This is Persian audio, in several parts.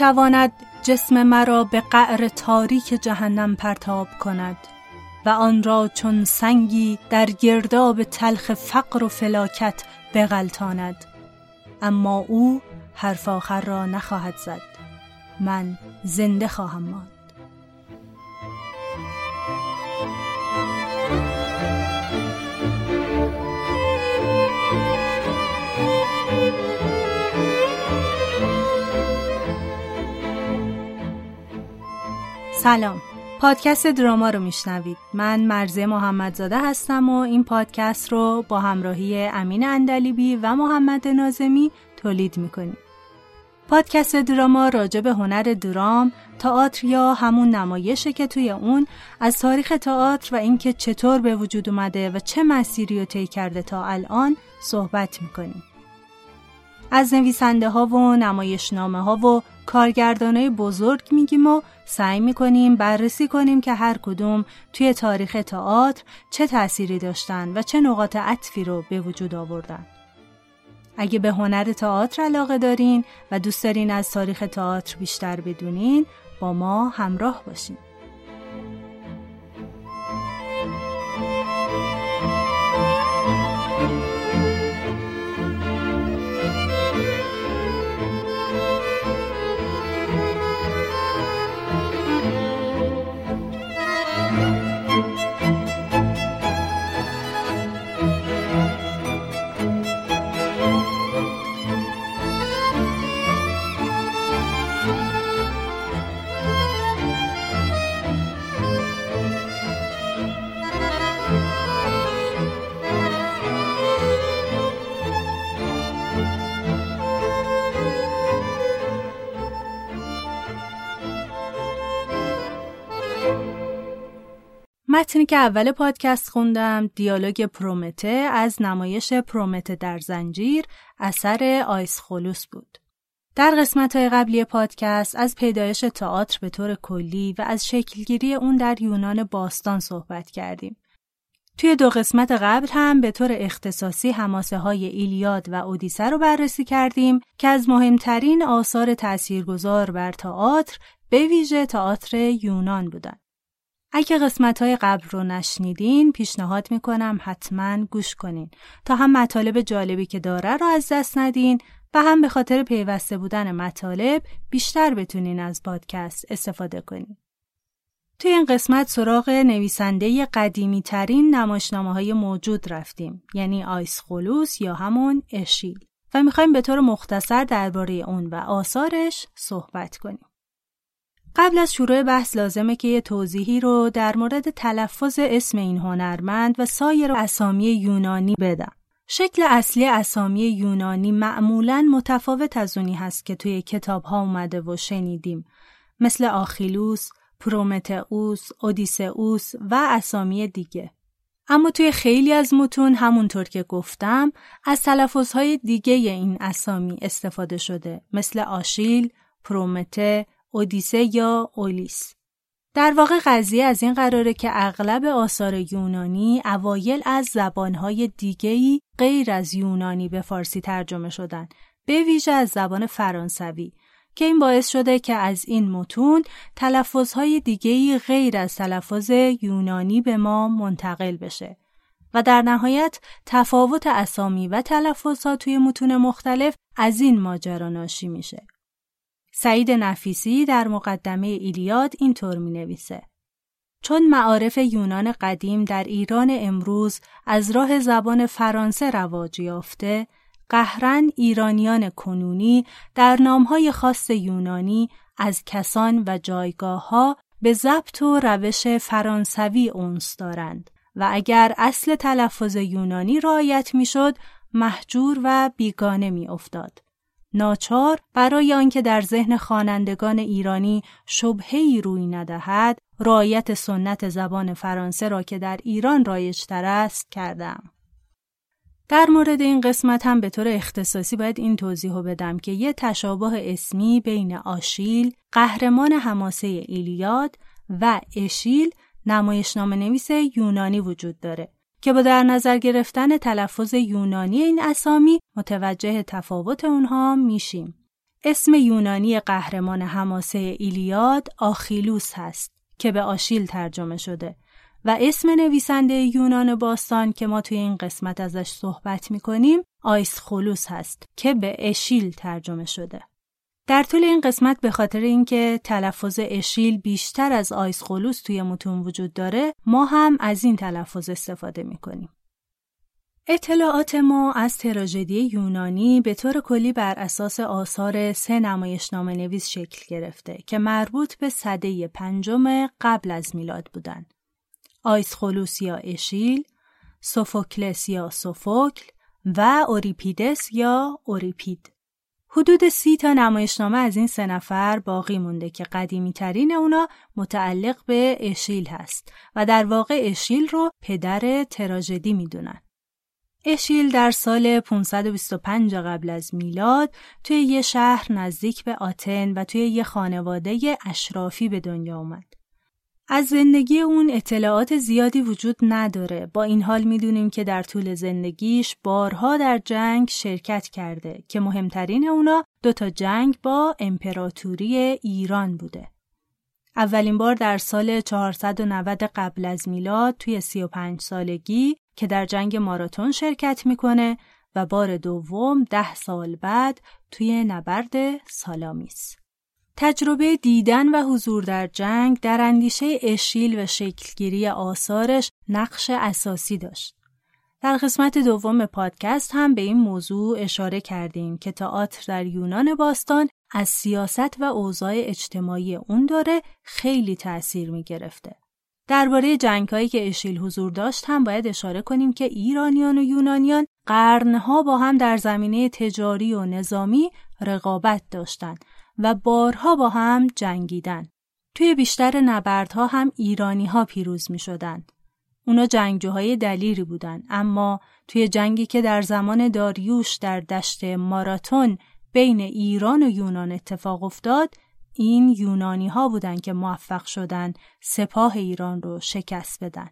می‌تواند جسم مرا به قعر تاریک جهنم پرتاب کند و آن را چون سنگی در گرداب تلخ فقر و فلاکت بغلطاند اما او حرف آخر را نخواهد زد. من زنده خواهم ماند. سلام. پادکست دراما رو میشنوید. من مرزه محمدزاده هستم و این پادکست رو با همراهی امین اندلیبی و محمد نازمی تولید می‌کنیم. پادکست دراما راجع به هنر درام، تئاتر یا همون نمایشه که توی اون از تاریخ تئاتر و اینکه چطور به وجود اومده و چه مسیری رو طی کرده تا الان صحبت می‌کنیم. از نویسنده ها و نمایشنامه ها و کارگردانای بزرگ میگیم و سعی می‌کنیم بررسی کنیم که هر کدوم توی تاریخ تئاتر چه تأثیری داشتن و چه نقاط عطفی رو به وجود آوردن. اگه به هنر تئاتر علاقه دارین و دوست دارین از تاریخ تئاتر بیشتر بدونین با ما همراه باشین. متنی که اول پادکست خوندم دیالوگ پرومته از نمایش پرومته در زنجیر اثر آیس خلوس بود. در قسمت های قبلی پادکست از پیدایش تئاتر به طور کلی و از شکلگیری اون در یونان باستان صحبت کردیم. توی دو قسمت قبل هم به طور اختصاصی هماسه های ایلیاد و اودیسه رو بررسی کردیم که از مهمترین آثار تاثیرگذار بر تئاتر به ویژه تئاتر یونان بودند. اگه قسمت های قبل رو نشنیدین پیشنهاد می‌کنم حتما گوش کنین تا هم مطالب جالبی که داره رو از دست ندین و هم به خاطر پیوسته بودن مطالب بیشتر بتونین از پادکست استفاده کنین. توی این قسمت سراغ نویسنده قدیمی ترین نمایشنامه های موجود رفتیم یعنی آیس خلوس یا همون اشیل و می‌خوایم به طور مختصر درباره اون و آثارش صحبت کنیم. قبل از شروع بحث لازمه که یه توضیحی رو در مورد تلفظ اسم این هنرمند و سایر اسامی یونانی بدم. شکل اصلی اسامی یونانی معمولا متفاوت از اونی هست که توی کتاب ها اومده و شنیدیم مثل آخیلوس، پرومتئوس، اودیسئوس و اسامی دیگه. اما توی خیلی از متون همونطور که گفتم از تلفظهای دیگه این اسامی استفاده شده مثل آشیل، پرومته، اودیسه یا اولیس در واقع قضیه از این قراره که اغلب آثار یونانی اوایل از زبانهای دیگهی غیر از یونانی به فارسی ترجمه شدن به ویژه از زبان فرانسوی که این باعث شده که از این متون تلفظهای دیگهی غیر از تلفظ یونانی به ما منتقل بشه و در نهایت تفاوت اسامی و تلفظها توی متون مختلف از این ماجرا ناشی میشه. سعید نفیسی در مقدمه ایلیاد اینطور می نویسه. چون معارف یونان قدیم در ایران امروز از راه زبان فرانسه رواج یافته، قهرن ایرانیان کنونی در نامهای خاص یونانی از کسان و جایگاه ها به ضبط و روش فرانسوی اونس دارند و اگر اصل تلفظ یونانی رعایت می‌شد محجور و بیگانه می افتاد. ناچار برای آنکه در ذهن خوانندگان ایرانی شبهی روی ندهد رایت سنت زبان فرانسه را که در ایران رایجتر است کردم. در مورد این قسمت هم به طور اختصاصی باید این توضیح بدم که یه تشابه اسمی بین آشیل قهرمان حماسه ایلیاد و اشیل نمایشنامه نویس یونانی وجود داره. که با در نظر گرفتن تلفظ یونانی این اسامی متوجه تفاوت اونها میشیم. اسم یونانی قهرمان حماسه ایلیاد آخیلوس هست که به آشیل ترجمه شده و اسم نویسنده یونان باستان که ما توی این قسمت ازش صحبت می‌کنیم آیس خلوس هست که به اشیل ترجمه شده. در طول این قسمت به خاطر اینکه تلفظ اشیل بیشتر از آیس خلوس توی متون وجود داره ما هم از این تلفظ استفاده می‌کنیم. اطلاعات ما از تراژدی یونانی به طور کلی بر اساس آثار سه نمایشنامه نویس شکل گرفته که مربوط به صده پنجم قبل از میلاد بودند. آیسخولوس یا اشیل، سوفوکلس یا سوفوکل و اوریپیدس یا اوریپید. حدود سی تا نمایشنامه از این سه نفر باقی مونده که قدیمی ترین اونا متعلق به اشیل هست و در واقع اشیل رو پدر تراژدی می‌دونن. اشیل در سال 525 قبل از میلاد توی یه شهر نزدیک به آتن و توی یه خانواده اشرافی به دنیا اومد. از زندگی اون اطلاعات زیادی وجود نداره. با این حال می‌دونیم که در طول زندگیش بارها در جنگ شرکت کرده که مهمترین اونا دوتا جنگ با امپراتوری ایران بوده. اولین بار در سال 490 قبل از میلاد توی 35 سالگی که در جنگ ماراتون شرکت می‌کنه و بار دوم ده سال بعد توی نبرد سالامیس. تجربه دیدن و حضور در جنگ در اندیشه اشیل و شکلگیری آثارش نقش اساسی داشت. در قسمت دوم پادکست هم به این موضوع اشاره کردیم که تئاتر در یونان باستان از سیاست و اوضاع اجتماعی اون داره خیلی تأثیر می گرفته. درباره جنگهایی که اشیل حضور داشت هم باید اشاره کنیم که ایرانیان و یونانیان قرنها با هم در زمینه تجاری و نظامی رقابت داشتند و بارها با هم جنگیدن. توی بیشتر نبردها هم ایرانی ها پیروز می شدن. اونا جنگجوهای دلیری بودن اما توی جنگی که در زمان داریوش در دشت ماراتون بین ایران و یونان اتفاق افتاد این یونانی ها بودن که موفق شدن سپاه ایران رو شکست بدن.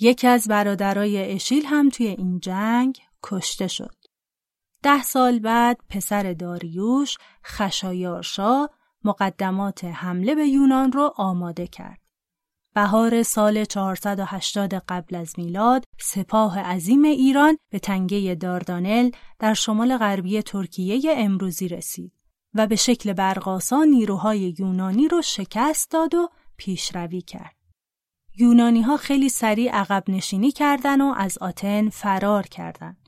یکی از برادرای اشیل هم توی این جنگ کشته شد. ده سال بعد پسر داریوش خشایارشا مقدمات حمله به یونان رو آماده کرد. بهار سال 480 قبل از میلاد سپاه عظیم ایران به تنگه داردانل در شمال غربی ترکیه امروزی رسید و به شکل برقاسا نیروهای یونانی رو شکست داد و پیشروی کرد. یونانی ها خیلی سریع عقب نشینی کردن و از آتن فرار کردند.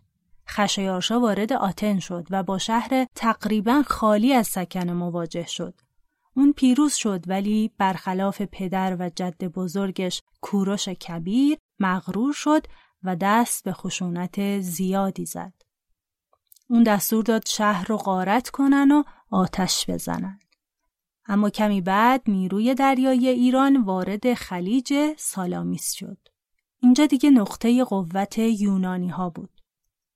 خشایارشا وارد آتن شد و با شهر تقریبا خالی از سکن مواجه شد. اون پیروز شد ولی برخلاف پدر و جد بزرگش کوروش کبیر مغرور شد و دست به خشونت زیادی زد. اون دستور داد شهر رو غارت کنن و آتش بزنن. اما کمی بعد نیروی دریایی ایران وارد خلیج سالامیس شد. اینجا دیگه نقطه قوت یونانی ها بود.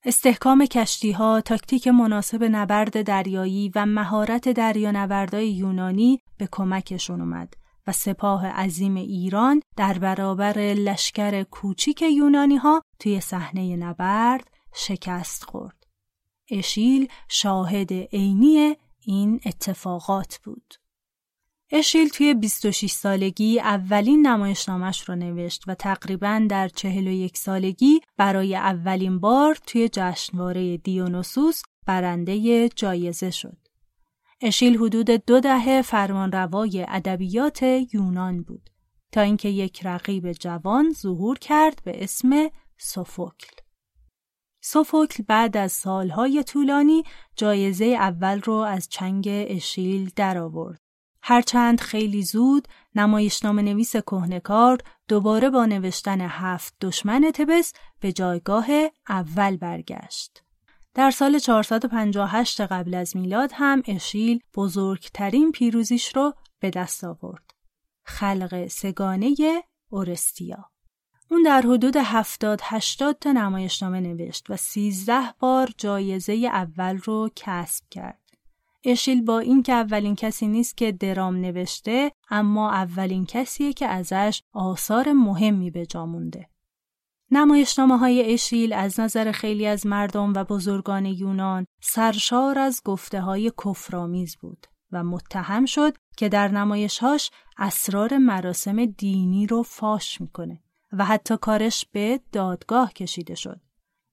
استحکام کشتی ها، تاکتیک مناسب نبرد دریایی و مهارت دریانوردای یونانی به کمکشون اومد و سپاه عظیم ایران در برابر لشکر کوچیک یونانی ها توی صحنه نبرد شکست خورد. اشیل شاهد عینی این اتفاقات بود. اشیل توی 26 سالگی اولین نمایشنامش رو نوشت و تقریبا در 41 سالگی برای اولین بار توی جشنواره دیونوسوس برنده جایزه شد. اشیل حدود دو دهه فرمانروای ادبیات یونان بود تا اینکه یک رقیب جوان ظهور کرد به اسم سوفوکل. سوفوکل بعد از سالهای طولانی جایزه اول رو از چنگ اشیل درآورد. هرچند خیلی زود نمایشنامه نویس کهنکار دوباره با نوشتن هفت دشمن تبس به جایگاه اول برگشت. در سال 458 قبل از میلاد هم اشیل بزرگترین پیروزیش رو به دست آورد. خلق سگانه اورستیا. اون در حدود 70 80 تا نمایشنامه نوشت و 13 بار جایزه اول رو کسب کرد. اشیل با این که اولین کسی نیست که درام نوشته اما اولین کسیه که ازش آثار مهمی به جا مونده. نمایشنامه های اشیل از نظر خیلی از مردم و بزرگان یونان سرشار از گفته های کفرآمیز بود و متهم شد که در نمایشهاش اسرار مراسم دینی رو فاش می‌کنه و حتی کارش به دادگاه کشیده شد.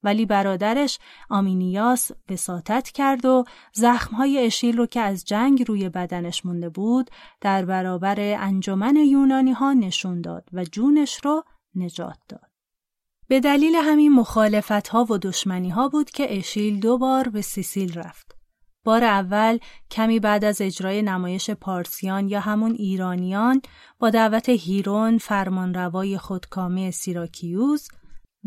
ولی برادرش آمینیاس بساتت کرد و زخمهای اشیل رو که از جنگ روی بدنش مونده بود در برابر انجمن یونانی ها نشون داد و جونش رو نجات داد. به دلیل همین مخالفت ها و دشمنی ها بود که اشیل دو بار به سیسیل رفت. بار اول کمی بعد از اجرای نمایش پارسیان یا همون ایرانیان با دعوت هیرون فرمانروای خودکامه سیراکیوز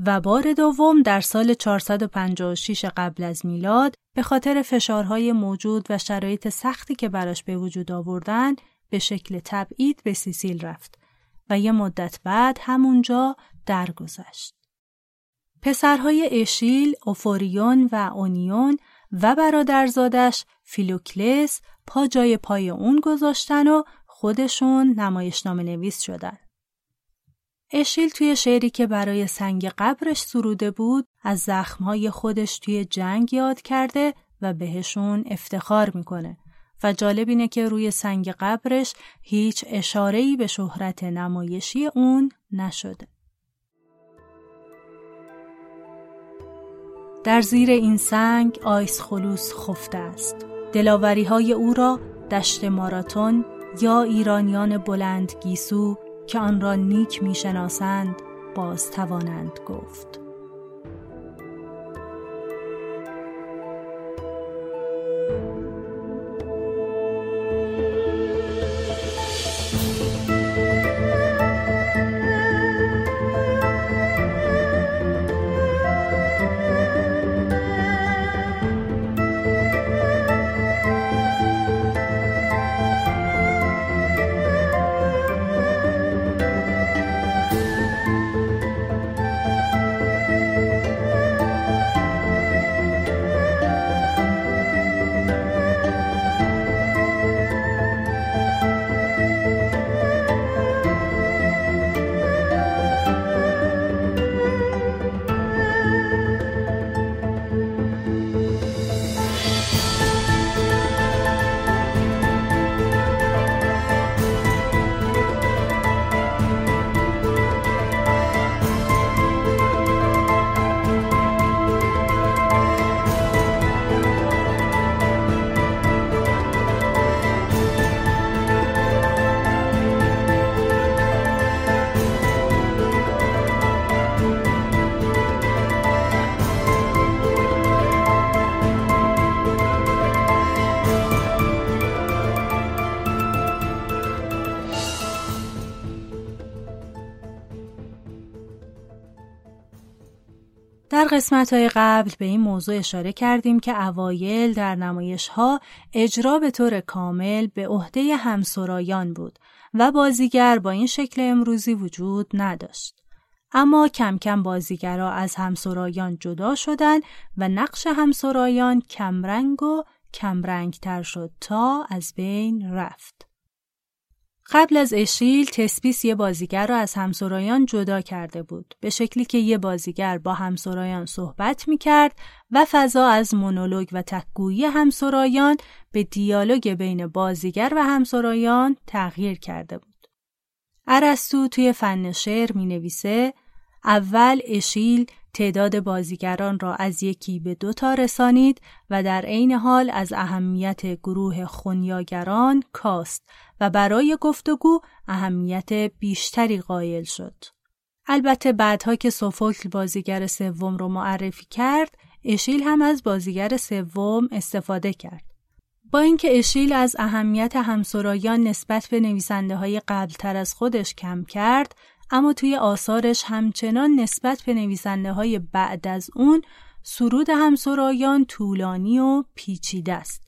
و بار دوم در سال 456 قبل از میلاد به خاطر فشارهای موجود و شرایط سختی که براش به وجود آوردن به شکل تبعید به سیسیل رفت و یه مدت بعد همونجا درگذشت. پسرهای اشیل، اوفوریون و اونیون و برادرزادش فیلوکلس پا جای پای اون گذاشتن و خودشون نمایشنامه نویس شدن. اشیل توی شعری که برای سنگ قبرش سروده بود از زخمهای خودش توی جنگ یاد کرده و بهشون افتخار می‌کنه و جالب اینه که روی سنگ قبرش هیچ اشارهی به شهرت نمایشی اون نشده. در زیر این سنگ آیس خلوص خفته است. دلاوری های او را دشت ماراتون یا ایرانیان بلند گیسو که آن را نیک می‌شناسند باز توانند گفت. در قسمت های قبل به این موضوع اشاره کردیم که اوایل در نمایش ها اجرا به طور کامل به عهده همسرایان بود و بازیگر با این شکل امروزی وجود نداشت. اما کم کم بازیگرها از همسرایان جدا شدند و نقش همسرایان کمرنگ و کمرنگ تر شد تا از بین رفت. قبل از اشیل تسپیس یه بازیگر را از همسرایان جدا کرده بود به شکلی که یه بازیگر با همسرایان صحبت می کرد و فضا از مونولوگ و تکگویی همسرایان به دیالوگ بین بازیگر و همسرایان تغییر کرده بود. ارسطو توی فن شعر می نویسه اول اشیل تعداد بازیگران را از یکی به دو تا رسانید و در عین حال از اهمیت گروه خونیاگران کاست و برای گفتگو اهمیت بیشتری قائل شد. البته بعدها که سوفوکل بازیگر سوم رو معرفی کرد، اشیل هم از بازیگر سوم استفاده کرد. با اینکه اشیل از اهمیت همسرایان نسبت به نویسنده های قبلتر از خودش کم کرد، اما توی آثارش همچنان نسبت به نویسنده های بعد از اون سرود همسرایان طولانی و پیچیده است.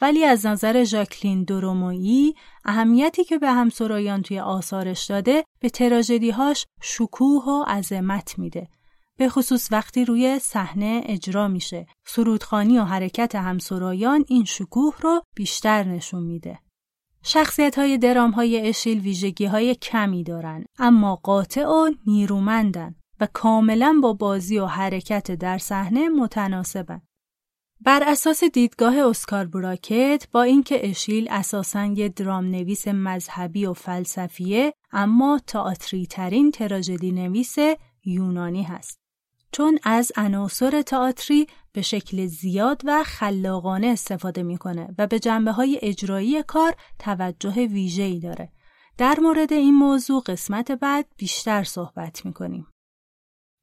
ولی از نظر ژاکلین درومویی اهمیتی که به همسرایان توی آثارش داده به تراژدیهاش شکوه و عظمت میده. به خصوص وقتی روی صحنه اجرا میشه. سرودخانی و حرکت همسرایان این شکوه رو بیشتر نشون میده. شخصیت های درام های اشیل ویژگی های کمی دارن اما قاطع و نیرومندن و کاملا با بازی و حرکت در صحنه متناسبن. بر اساس دیدگاه اسکار براکت با اینکه اشیل اساساً یه درام نویس مذهبی و فلسفیه اما تئاتری ترین تراژدی نویس یونانی هست. چون از عناصر تئاتری به شکل زیاد و خلاقانه استفاده می‌کنه و به جنبه های اجرایی کار توجه ویژه‌ای داره. در مورد این موضوع قسمت بعد بیشتر صحبت می‌کنیم.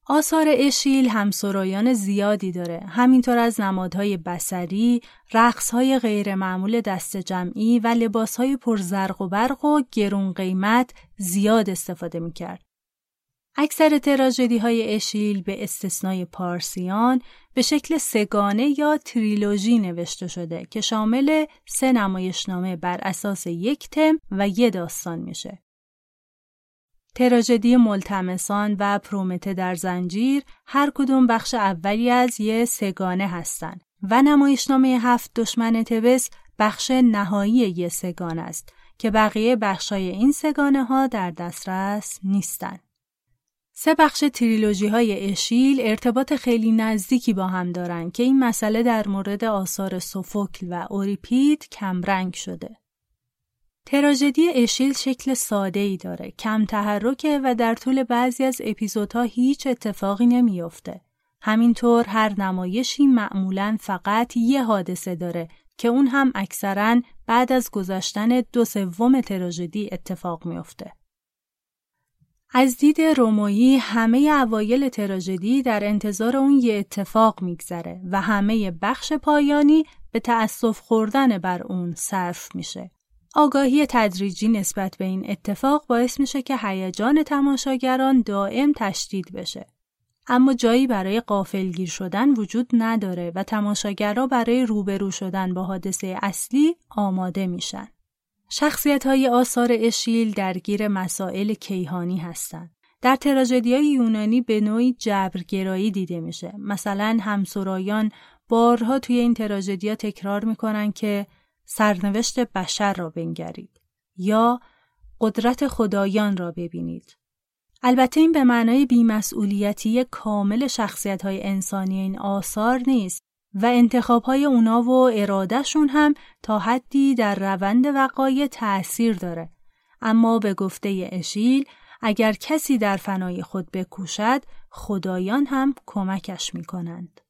آثار اشیل همسرایان زیادی داره. همینطور از نمادهای بسری، رقصهای غیرمعمول دست جمعی و لباسهای پرزرق و برق و گرون قیمت زیاد استفاده می‌کرد. اکثر تراژدی های اشیل به استثنای پارسیان به شکل سگانه یا تریلوژی نوشته شده که شامل سه نمایشنامه بر اساس یک تم و یه داستان میشه. تراژدی ملتمسان و پرومته در زنجیر هر کدوم بخش اولی از یه سگانه هستند و نمایشنامه هفت دشمن تبس بخش نهایی یه سگانه است که بقیه بخشای این سگانه ها در دسترس نیستند. سه بخش تریلوژی های اشیل ارتباط خیلی نزدیکی با هم دارن که این مسئله در مورد آثار سوفوکل و اوریپید کمرنگ شده. تراژدی اشیل شکل ساده ای داره، کم تحرکه و در طول بعضی از اپیزودها هیچ اتفاقی نمیافته. همینطور هر نمایشی معمولا فقط یه حادثه داره که اون هم اکثرا بعد از گذشتن دو سوم تراژدی اتفاق میافته. از دید رومایی همه اوایل تراژدی در انتظار اون یه اتفاق میگذره و همه بخش پایانی به تأسف خوردن بر اون صرف میشه. آگاهی تدریجی نسبت به این اتفاق باعث میشه که هیجان تماشاگران دائم تشدید بشه. اما جایی برای قافلگیر شدن وجود نداره و تماشاگرها برای روبرو شدن با حادثه اصلی آماده میشن. شخصیت های آثار اشیل درگیر مسائل کیهانی هستند. در تراژدی های یونانی به نوعی جبرگرایی دیده میشه. مثلا همسرایان بارها توی این تراژدیا تکرار می‌کنن که سرنوشت بشر را بنگرید یا قدرت خدایان را ببینید. البته این به معنای بیمسئولیتی کامل شخصیت های انسانی این آثار نیست و انتخاب های اونا و ارادهشون هم تا حدی در روند وقایع تأثیر داره. اما به گفته اشیل اگر کسی در فنای خود بکوشد خدایان هم کمکش می کنند.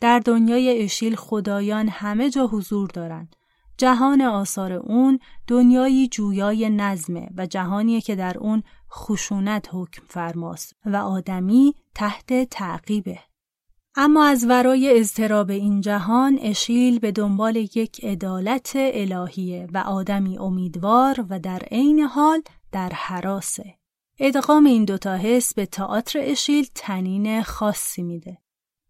در دنیای اشیل خدایان همه جا حضور دارند. جهان آثار اون دنیایی جویای نظمه و جهانی که در اون خشونت حکم فرماست و آدمی تحت تعقیبه. اما از ورای اضطراب این جهان اشیل به دنبال یک عدالت الهیه و آدمی امیدوار و در عین حال در حراسه. ادغام این دوتا حس به تئاتر اشیل تنین خاصی میده.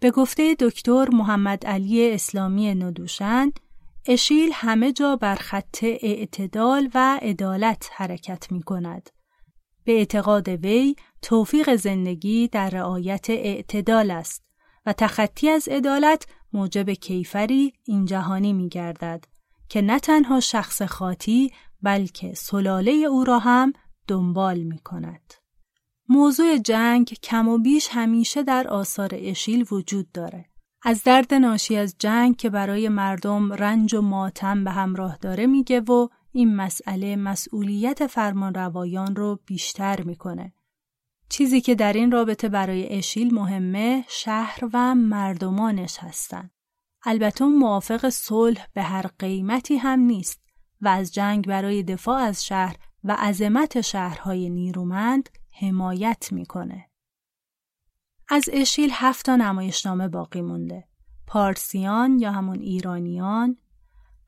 به گفته دکتر محمد علی اسلامی ندوشند اشیل همه جا بر خط اعتدال و عدالت حرکت می کند. به اعتقاد وی توفیق زندگی در رعایت اعتدال است و تخطی از عدالت موجب کیفری این جهانی می گردد که نه تنها شخص خاطی بلکه سلاله او را هم دنبال می کند. موضوع جنگ کم و بیش همیشه در آثار اشیل وجود داره. از درد ناشی از جنگ که برای مردم رنج و ماتم به همراه داره میگه و این مسئله مسئولیت فرمان روایان رو بیشتر می‌کنه. چیزی که در این رابطه برای اشیل مهمه شهر و مردمانش هستند. البته موافق صلح به هر قیمتی هم نیست و از جنگ برای دفاع از شهر و عظمت شهرهای نیرومند حمایت می‌کنه. از اشیل هفت تا نمایشنامه باقی مونده. پارسیان یا همون ایرانیان،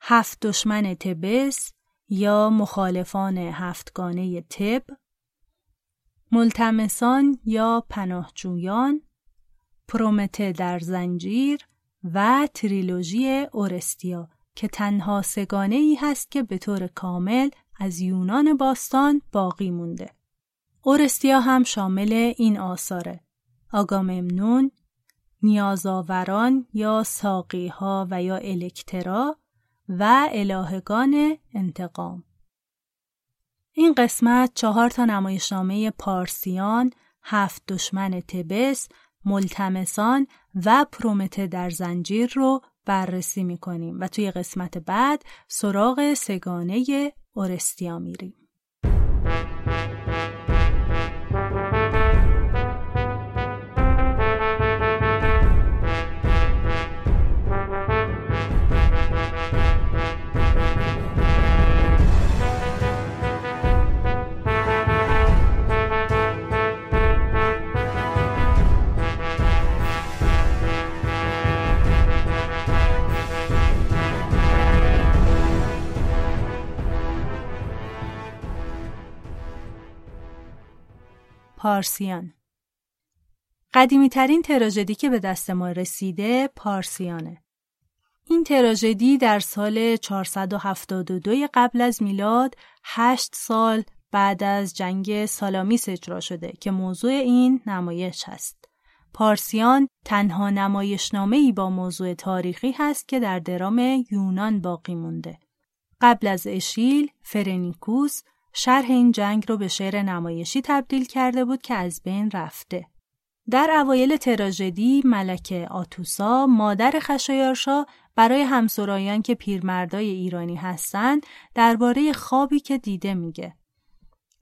هفت دشمن تبس یا مخالفان هفتگانه تب، ملتمسان یا پناهجویان، پرومته در زنجیر و تریلوژی اورستیا که تنها سگانه ای هست که به طور کامل از یونان باستان باقی مونده. اورستیا هم شامل این آثاره. آگاممنون، نیازاوران یا ساقیها و یا الکترا و الهگان انتقام. این قسمت چهار تا نمایشنامه پارسیان، هفت دشمن تبس، ملتمسان و پرومته در زنجیر رو بررسی می‌کنیم و توی قسمت بعد سراغ سگانه اورستیا میریم. پارسیان قدیمی ترین تراژدی که به دست ما رسیده پارسیانه. این تراژدی در سال 472 قبل از میلاد 8 سال بعد از جنگ سالامیس اجرا شده که موضوع این نمایش هست. پارسیان تنها نمایشنامه ای با موضوع تاریخی هست که در درام یونان باقی مونده. قبل از اشیل، فرنیکوس شرح این جنگ رو به شعر نمایشی تبدیل کرده بود که از بین رفته. در اوایل تراژدی ملکه آتوسا مادر خشایارشا برای همسرایان که پیرمردای ایرانی هستند درباره خوابی که دیده میگه.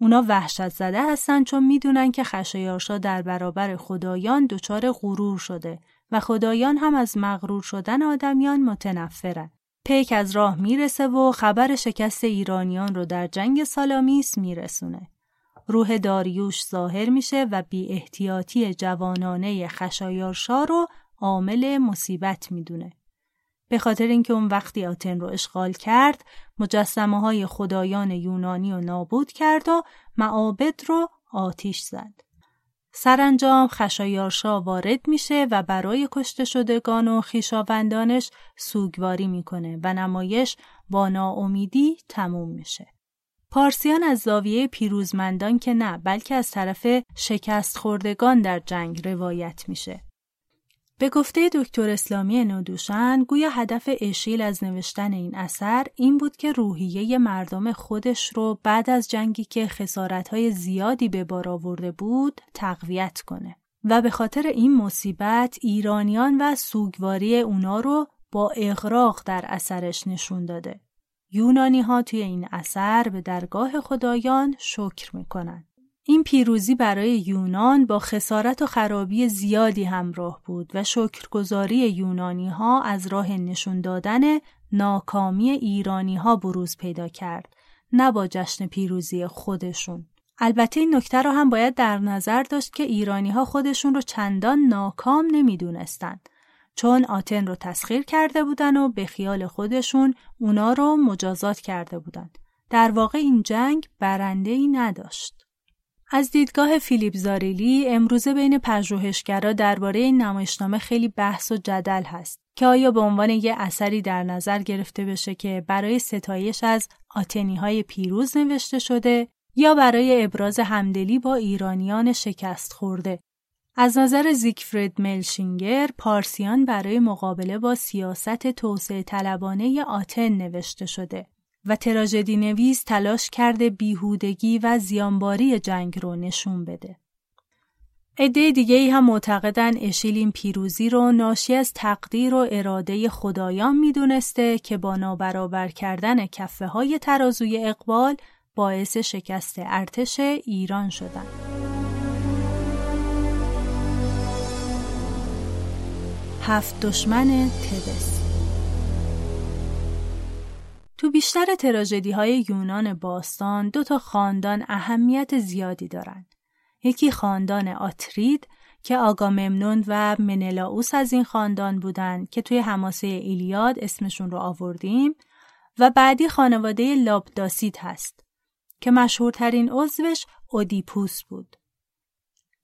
اونا وحشت زده هستن چون می‌دونن که خشایارشا در برابر خدایان دچار غرور شده و خدایان هم از مغرور شدن آدمیان متنفرن. پیک از راه می‌رسه و خبر شکست ایرانیان رو در جنگ سالامیس میرسونه. روح داریوش ظاهر میشه و بی احتیاطی جوانانه خشایارشا رو عامل مصیبت می‌دونه. به خاطر اینکه اون وقتی آتن رو اشغال کرد مجسمه های خدایان یونانی رو نابود کرد و معابد رو آتیش زد. سرانجام خشایارشا وارد میشه و برای کشته شدگان و خیشاوندانش سوگواری می‌کنه و نمایش با ناامیدی تموم میشه. پارسیان از زاویه پیروزمندان که نه بلکه از طرف شکست خوردگان در جنگ روایت میشه. به گفته دکتر اسلامی نودوشن گویا هدف اشیل از نوشتن این اثر این بود که روحیه مردم خودش رو بعد از جنگی که خسارتهای زیادی به بار آورده بود تقویت کنه و به خاطر این مصیبت ایرانیان و سوگواری اونا رو با اغراق در اثرش نشون داده. یونانی ها توی این اثر به درگاه خدایان شکر می‌کنن. این پیروزی برای یونان با خسارت و خرابی زیادی همراه بود و شکرگزاری یونانی ها از راه نشون دادن ناکامی ایرانی ها بروز پیدا کرد نه با جشن پیروزی خودشون البته این نکته رو هم باید در نظر داشت که ایرانی ها خودشون رو چندان ناکام نمی‌دونستند چون آتن رو تسخیر کرده بودن و به خیال خودشون اونا رو مجازات کرده بودند. در واقع این جنگ برنده ای نداشت. از دیدگاه فیلیپ زاریلی امروزه بین پژوهشگرا درباره این نمایشنامه خیلی بحث و جدل هست که آیا به عنوان یه اثری در نظر گرفته بشه که برای ستایش از آتنی های پیروز نوشته شده یا برای ابراز همدلی با ایرانیان شکست خورده. از نظر زیگفرید ملشینگر پارسیان برای مقابله با سیاست توسعه طلبانه آتن نوشته شده و تراژدی نویس تلاش کرده بیهودگی و زیانباری جنگ رو نشون بده. عده دیگه ای هم معتقدن اشیل این پیروزی رو ناشی از تقدیر و اراده خدایان می‌دونسته که با نابرابر کردن کفه های ترازوی اقبال باعث شکست ارتش ایران شدن. هفت دشمن تبس تو بیشتر تراژدی های یونان باستان دو تا خاندان اهمیت زیادی دارند. یکی خاندان آترید که آگاممنون و منلاوس از این خاندان بودند که توی حماسه ایلیاد اسمشون رو آوردیم و بعدی خانواده لابداسید هست که مشهورترین عضوش اودیپوس بود.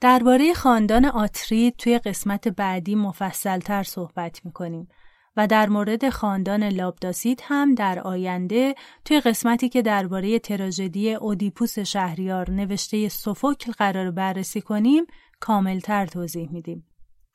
درباره خاندان آترید توی قسمت بعدی مفصلتر صحبت می‌کنیم و در مورد خاندان لابداسید هم در آینده توی قسمتی که درباره تراژدی اودیپوس شهریار نوشته سوفوکل قرار بررسی کنیم کاملتر توضیح میدیم.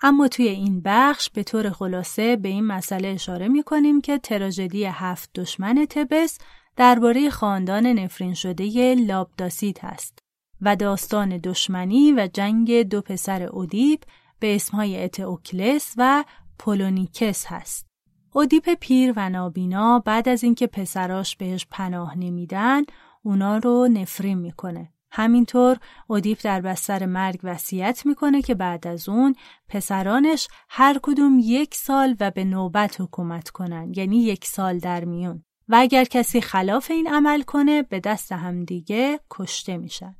اما توی این بخش به طور خلاصه به این مسئله اشاره می کنیم که تراژدی هفت دشمن تبس درباره خاندان نفرین شده لابداسید هست. و داستان دشمنی و جنگ دو پسر اودیپ به اسمهای اتئوکلس و پولونیکس هست. اودیپ پیر و نابینا بعد از اینکه پسراش بهش پناه نمیدن اونا رو نفرین می‌کنه. همینطور اودیپ در بستر مرگ وصیت می‌کنه که بعد از اون پسرانش هر کدوم یک سال و به نوبت حکومت کنن یعنی یک سال در میون و اگر کسی خلاف این عمل کنه به دست همدیگه کشته میشن.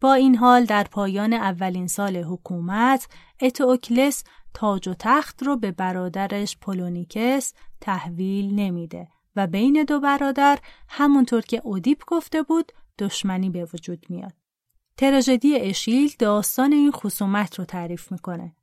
با این حال در پایان اولین سال حکومت اتئوکلس تاج و تخت رو به برادرش پولونیکس تحویل نمیده و بین دو برادر همونطور که اودیپ گفته بود دشمنی به وجود میاد. تراژدی اشیل داستان این خصومت رو تعریف می‌کنه.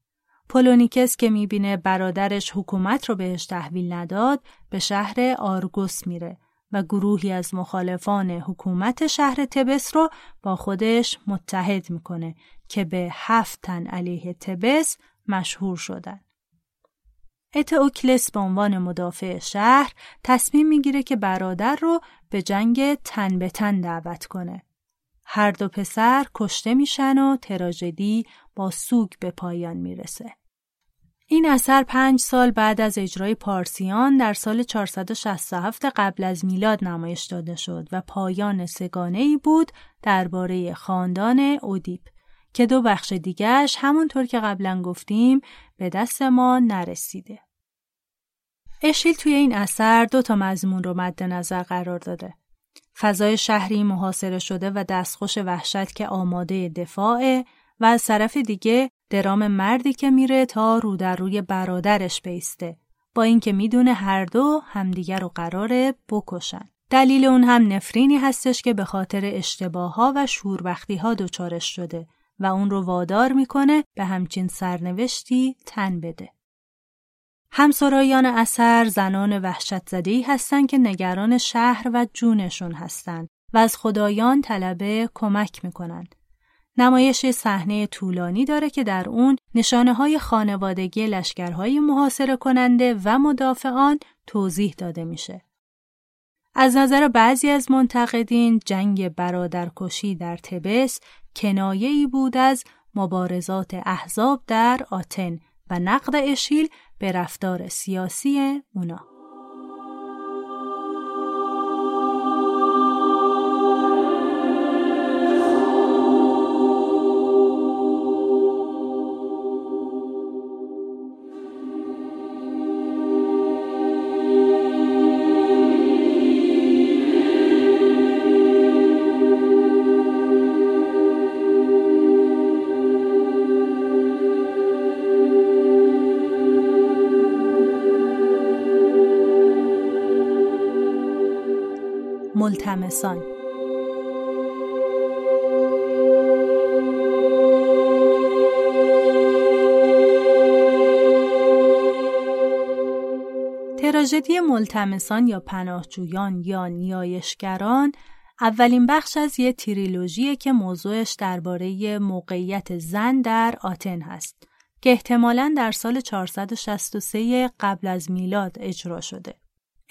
پولونیکس که می‌بینه برادرش حکومت رو بهش تحویل نداد به شهر آرگوس میره و گروهی از مخالفان حکومت شهر تبس رو با خودش متحد می‌کنه که به هفت تن علیه تبس مشهور شدن. اتئوکلس به عنوان مدافع شهر تصمیم می‌گیره که برادر رو به جنگ تن به تن دعوت کنه. هر دو پسر کشته میشن و تراژدی با سوگ به پایان می‌رسه. این اثر پنج سال بعد از اجرای پارسیان در سال 467 قبل از میلاد نمایش داده شد و پایان سگانه ای بود درباره خاندان اودیپ که دو بخش دیگرش همونطور که قبلا گفتیم به دست ما نرسیده. اشیل توی این اثر دو تا مضمون رو مد نظر قرار داده. فضای شهری محاصره شده و دستخوش وحشت که آماده دفاعه و از طرف دیگه درام مردی که میره تا رو در روی برادرش بیسته با اینکه می‌دونه هر دو همدیگر رو قراره بکشن. دلیل اون هم نفرینی هستش که به خاطر اشتباه ها و شوربختی ها دچارش شده و اون رو وادار می‌کنه به همچین سرنوشتی تن بده. همسرایان اثر زنان وحشت زدهی هستند که نگران شهر و جونشون هستند و از خدایان طلبه کمک می‌کنند. نمایش صحنه طولانی داره که در اون نشانه های خانوادگی لشکرهای محاصره کننده و مدافعان توضیح داده میشه. از نظر بعضی از منتقدین جنگ برادرکشی در تبس کنایه ای بود از مبارزات احزاب در آتن و نقد اشیل به رفتار سیاسی اونا. ملتمسان تراژدی ملتمسان یا پناهجویان یا نیایشگران اولین بخش از یه تریلوژیه که موضوعش درباره موقعیت زن در آتن هست که احتمالاً در سال 463 قبل از میلاد اجرا شده.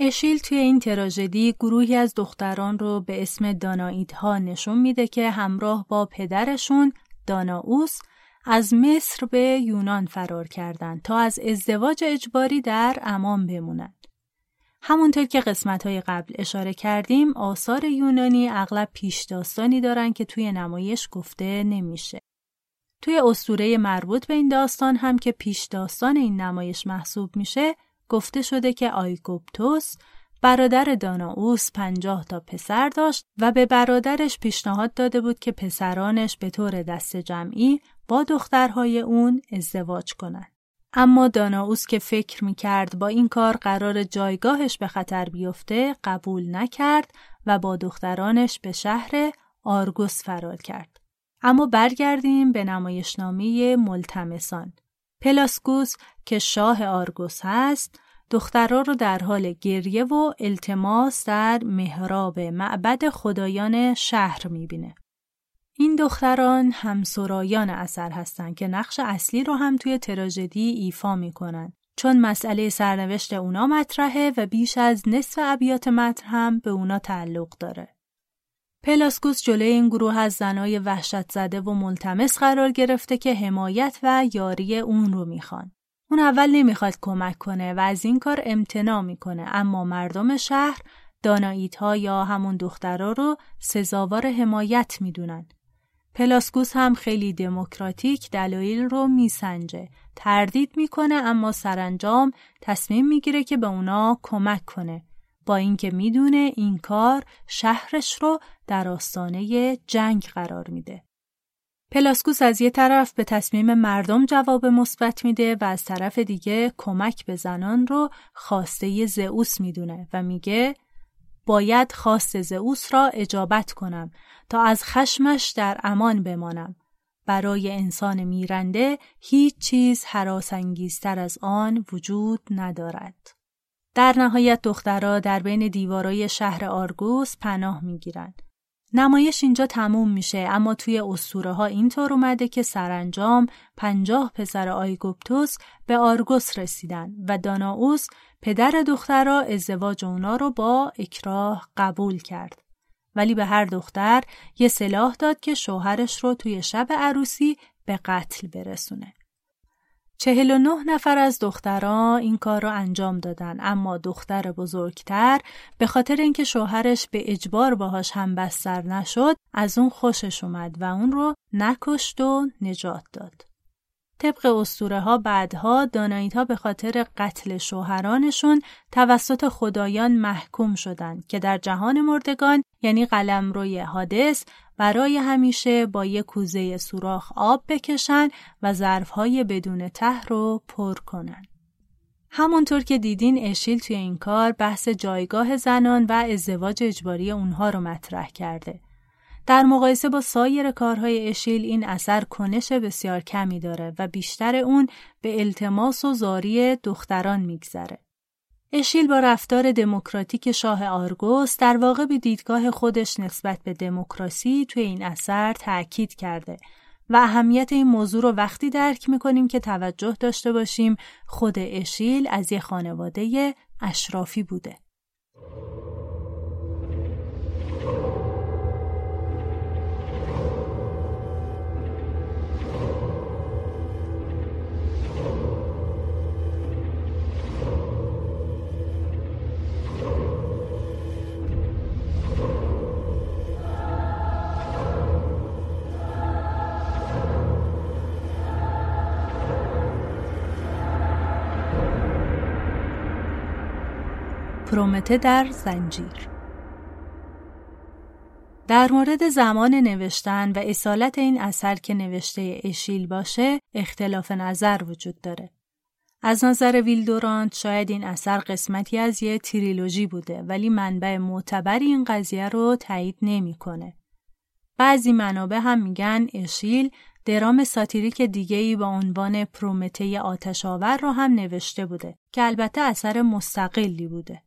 اشیل توی این تراژدی گروهی از دختران رو به اسم دانایدها نشون میده که همراه با پدرشون داناوس از مصر به یونان فرار کردند تا از ازدواج اجباری در امان بمونند. همونطور که قسمت های قبل اشاره کردیم آثار یونانی اغلب پیش داستانی دارن که توی نمایش گفته نمیشه. توی اسطوره مربوط به این داستان هم که پیش داستان این نمایش محسوب میشه گفته شده که آیکوپتوس برادر داناوس پنجاه تا پسر داشت و به برادرش پیشنهاد داده بود که پسرانش به طور دست جمعی با دخترهای اون ازدواج کنند. اما داناوس که فکر می کرد با این کار قرار جایگاهش به خطر بیفته قبول نکرد و با دخترانش به شهر آرگوس فرار کرد. اما برگردیم به نمایشنامه ملتمسان. پلاسکوس که شاه آرگوس هست دخترها رو در حال گریه و التماس در محراب معبد خدایان شهر می‌بینه. این دختران همسرایان اثر هستند که نقش اصلی رو هم توی تراژدی ایفا می‌کنن چون مسئله سرنوشت اونا مطرحه و بیش از نصف ابیات متن هم به اونا تعلق داره. پلاسکوس جلوی این گروه از زنای وحشت زده و ملتمس قرار گرفته که حمایت و یاری اون رو می‌خوان. اون اول نمی‌خواد کمک کنه و از این کار امتناع می‌کنه اما مردم شهر داناییت یا همون دخترها رو سزاوار حمایت می‌دونن. پلاسکوس هم خیلی دموکراتیک دلایل رو میسنجه. تردید می‌کنه اما سرانجام تصمیم می‌گیره که به اونا کمک کنه. با اینکه می‌دونه این کار شهرش رو در آستانه جنگ قرار میده. پلاسکوس از یه طرف به تصمیم مردم جواب مثبت میده و از طرف دیگه کمک به زنان رو خواسته زئوس می‌دونه و میگه باید خواست زئوس را اجابت کنم تا از خشمش در امان بمانم. برای انسان میرنده هیچ چیز حراسانگیزتر از آن وجود ندارد. در نهایت دخترها در بین دیوارای شهر آرگوس پناه می‌گیرند. نمایش اینجا تموم میشه اما توی اسطوره ها اینطور اومده که سرانجام پنجاه پسر آیگوپتوس به آرگوس رسیدن و داناوس پدر دخترها ازدواج اونا رو با اکراه قبول کرد. ولی به هر دختر یه سلاح داد که شوهرش رو توی شب عروسی به قتل برسونه. چهل و نه نفر از دختران این کار را انجام دادن اما دختر بزرگتر به خاطر اینکه شوهرش به اجبار باهاش هم بستر نشد از اون خوشش اومد و اون رو نکشت و نجات داد. طبق اسطوره ها بعدها دانایت ها به خاطر قتل شوهرانشون توسط خدایان محکوم شدند که در جهان مردگان یعنی قلمروی حادث برای همیشه با یک کوزه سوراخ آب بکشن و ظرفهای بدون ته رو پر کنن. همونطور که دیدین اشیل توی این کار بحث جایگاه زنان و ازدواج اجباری اونها رو مطرح کرده. در مقایسه با سایر کارهای اشیل این اثر کنش بسیار کمی داره و بیشتر اون به التماس و زاری دختران میگذره. اشیل با رفتار دموکراتیک شاه آرگوس در واقع به دیدگاه خودش نسبت به دموکراسی توی این اثر تأکید کرده و اهمیت این موضوع رو وقتی درک می‌کنیم که توجه داشته باشیم خود اشیل از یه خانواده اشرافی بوده. پرومته در زنجیر در مورد زمان نوشتن و اصالت این اثر که نوشته اشیل باشه اختلاف نظر وجود داره. از نظر ویلدورانت شاید این اثر قسمتی از یه تریلوژی بوده ولی منبع معتبری این قضیه رو تایید نمی‌کنه. بعضی منابع هم میگن اشیل درام ساتیریک دیگه ای با عنوان پرومته آتشاور رو هم نوشته بوده که البته اثر مستقلی بوده.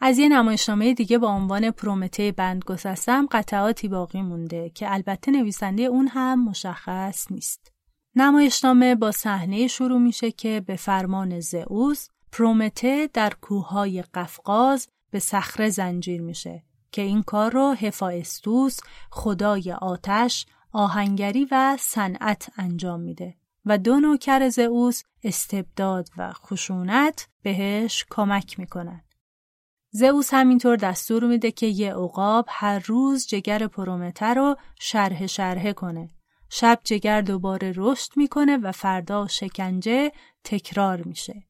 از یه نمایشنامه دیگه با عنوان پرومته بندگسستم قطعاتی باقی مونده که البته نویسنده اون هم مشخص نیست. نمایشنامه با صحنه شروع میشه که به فرمان زئوس پرومته در کوههای قفقاز به صخره زنجیر میشه که این کار رو هفاستوس خدای آتش آهنگری و صنعت انجام میده و دو نوکر زئوس استبداد و خشونت بهش کمک می‌کنن. زئوس همینطور دستور میده که یه عقاب هر روز جگر پرومته رو شرح شرحه کنه. شب جگر دوباره رشد می‌کنه و فردا شکنجه تکرار میشه.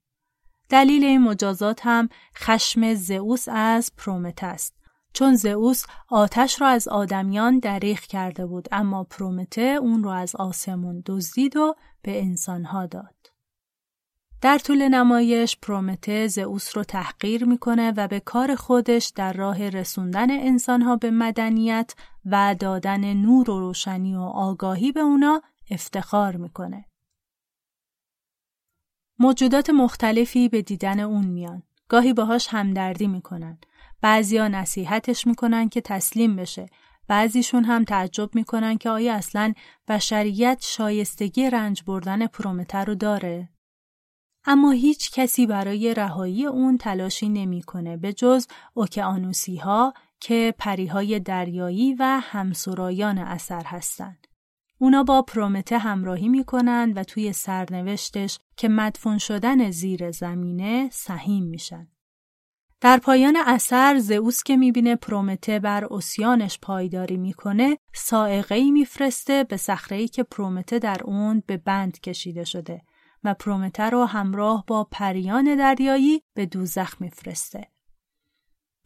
دلیل این مجازات هم خشم زئوس از پرومته است. چون زئوس آتش را از آدمیان دریغ کرده بود اما پرومته اون رو از آسمون دزدید و به انسانها داد. در طول نمایش پرومته زئوس رو تحقیر می‌کنه و به کار خودش در راه رسوندن انسانها به مدنیت و دادن نور و روشنی و آگاهی به اونا افتخار می‌کنه. موجودات مختلفی به دیدن اون میان. گاهی باهاش همدردی می‌کنن. بعضیا نصیحتش می‌کنن که تسلیم بشه. بعضیشون هم تعجب می‌کنن که آیا اصلا بشریت شایستگی رنج بردن پرومته رو داره؟ اما هیچ کسی برای رهایی اون تلاشی نمی‌کنه به جز اوکیانوسی ها که پریهای دریایی و همسرایان اثر هستند. اونا با پرومته همراهی می‌کنند و توی سرنوشتش که مدفون شدن زیر زمینه سهیم میشن. در پایان اثر زئوس که می‌بینه پرومته بر اسیانش پایداری می‌کنه سائقه ای میفرسته به صخره که پرومته در اون به بند کشیده شده و پرومته رو همراه با پریان دریایی به دوزخ میفرسته.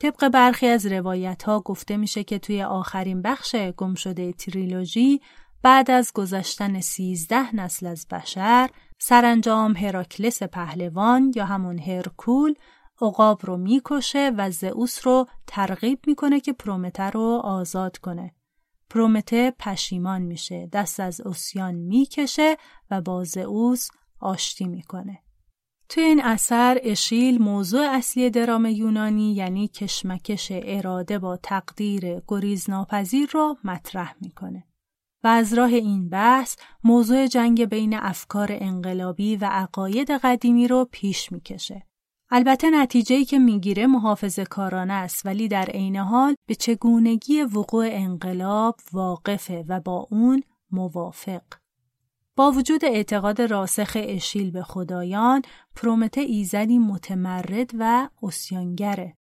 طبق برخی از روایت ها گفته میشه که توی آخرین بخش گمشده تریلوژی بعد از گذشتن سیزده نسل از بشر سرانجام هراکلس پهلوان یا همون هرکول عقاب رو می‌کشه و زئوس رو ترغیب می‌کنه که پرومته رو آزاد کنه. پرومته پشیمان میشه، دست از اوسیان می‌کشه و با زئوس آشتی می‌کنه. توی این اثر اشیل موضوع اصلی درام یونانی یعنی کشمکش اراده با تقدیر گریزناپذیر رو مطرح می‌کنه. و از راه این بحث موضوع جنگ بین افکار انقلابی و عقاید قدیمی رو پیش می‌کشه. البته نتیجه‌ای که می‌گیره محافظه کارانه است ولی در عین حال به چگونگی وقوع انقلاب واقفه و با اون موافق. با وجود اعتقاد راسخ اشیل به خدایان، پرومته ایزدی متمرد و اسیانگره.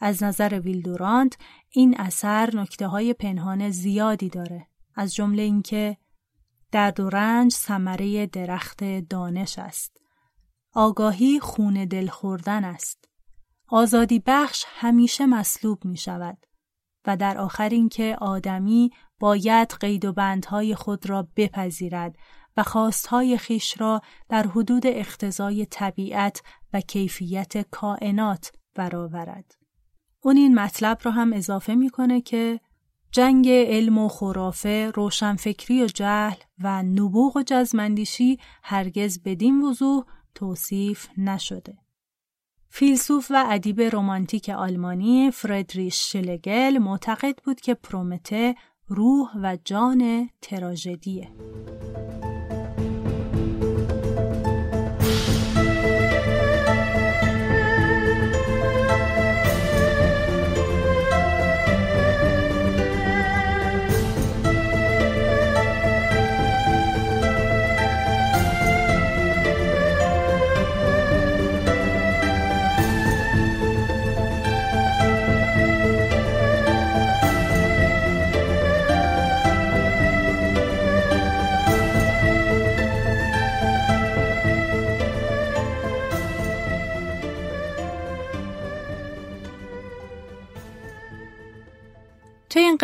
از نظر ویلدورانت این اثر نکته های پنهان زیادی داره. از جمله اینکه درد و رنج ثمره درخت دانش است. آگاهی خون دل خوردن است. آزادی بخش همیشه مسلوب می شود و در آخر اینکه آدمی باید قید و بندهای خود را بپذیرد و خواستهای خیش را در حدود اختزای طبیعت و کیفیت کائنات برآورد. اون این مطلب را هم اضافه می‌کنه که جنگ علم و خرافه، روشنفکری و جهل و نبوغ و جزمندیشی هرگز بدین وضوح توصیف نشده. فیلسوف و ادیب رمانتیک آلمانی فردریش شلگل معتقد بود که پرومته روح و جان تراژدیه.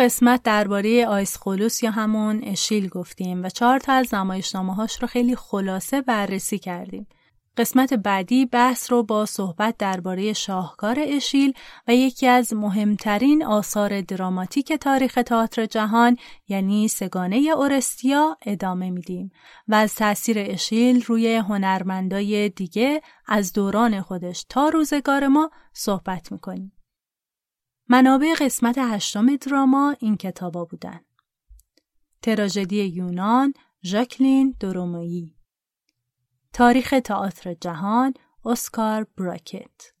قسمت درباره آیسخولوس یا همون اشیل گفتیم و چهار تا از نمایشنامه هاش رو خیلی خلاصه بررسی کردیم. قسمت بعدی بحث رو با صحبت درباره شاهکار اشیل و یکی از مهمترین آثار دراماتیک تاریخ تئاتر جهان یعنی سگانه اورستیا ادامه میدیم و از تاثیر اشیل روی هنرمندای دیگه از دوران خودش تا روزگار ما صحبت می‌کنیم. منابع قسمت هشتم دراما این کتابا بودن. تراژدی یونان ژاکلین درومایی تاریخ تئاتر جهان اسکار براکت.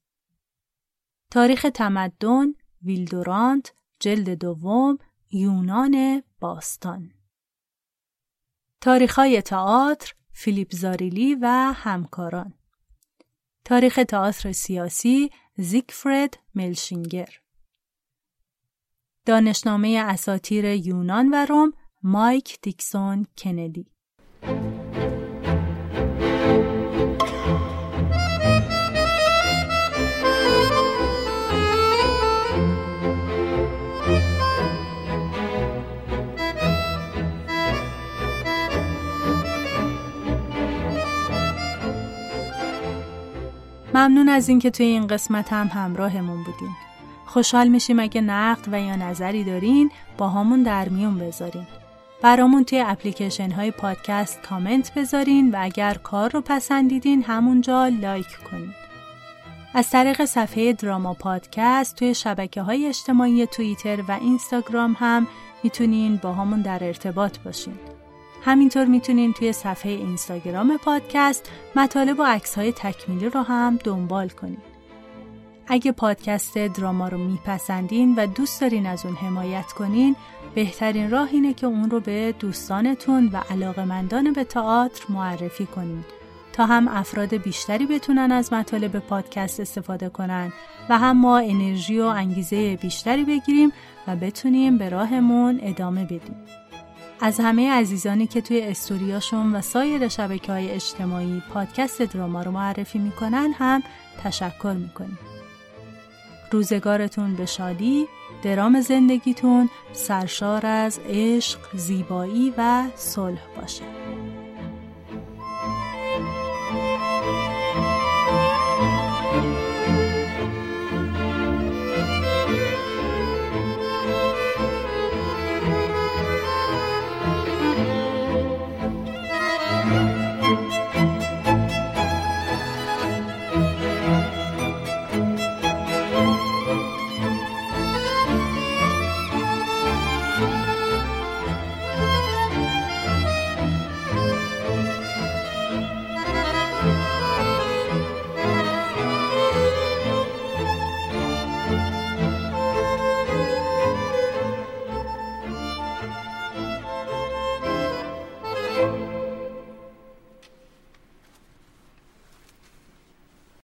تاریخ تمدن ویلدورانت جلد دوم یونان باستان. تاریخهای تئاتر فیلیپ زاریلی و همکاران. تاریخ تئاتر سیاسی زیگفرد ملشینگر. دانشنامه اساتیر یونان و روم مایک دیکسون کندی ممنون از اینکه توی این قسمت هم همراهمون بودین. خوشحال میشیم اگه نقد و یا نظری دارین با همون در میون بذارین. برامون توی اپلیکیشن های پادکست کامنت بذارین و اگر کار رو پسندیدین همونجا لایک کنین. از طریق صفحه دراما پادکست توی شبکه های اجتماعی توییتر و اینستاگرام هم می‌تونین با همون در ارتباط باشین. همینطور می‌تونین توی صفحه اینستاگرام پادکست مطالب و عکس های تکمیلی رو هم دنبال کنین. اگه پادکست دراما رو میپسندین و دوست دارین از اون حمایت کنین بهترین راه اینه که اون رو به دوستانتون و علاقمندان به تئاتر معرفی کنید تا هم افراد بیشتری بتونن از مطالب پادکست استفاده کنن و هم ما انرژی و انگیزه بیشتری بگیریم و بتونیم به راهمون ادامه بدیم. از همه عزیزانی که توی استوریاشون و سایر شبکه های اجتماعی پادکست دراما رو معرفی می‌کنن هم تشکر می‌کنیم. روزگارتون به شادی، درام زندگیتون سرشار از عشق، زیبایی و صلح باشه.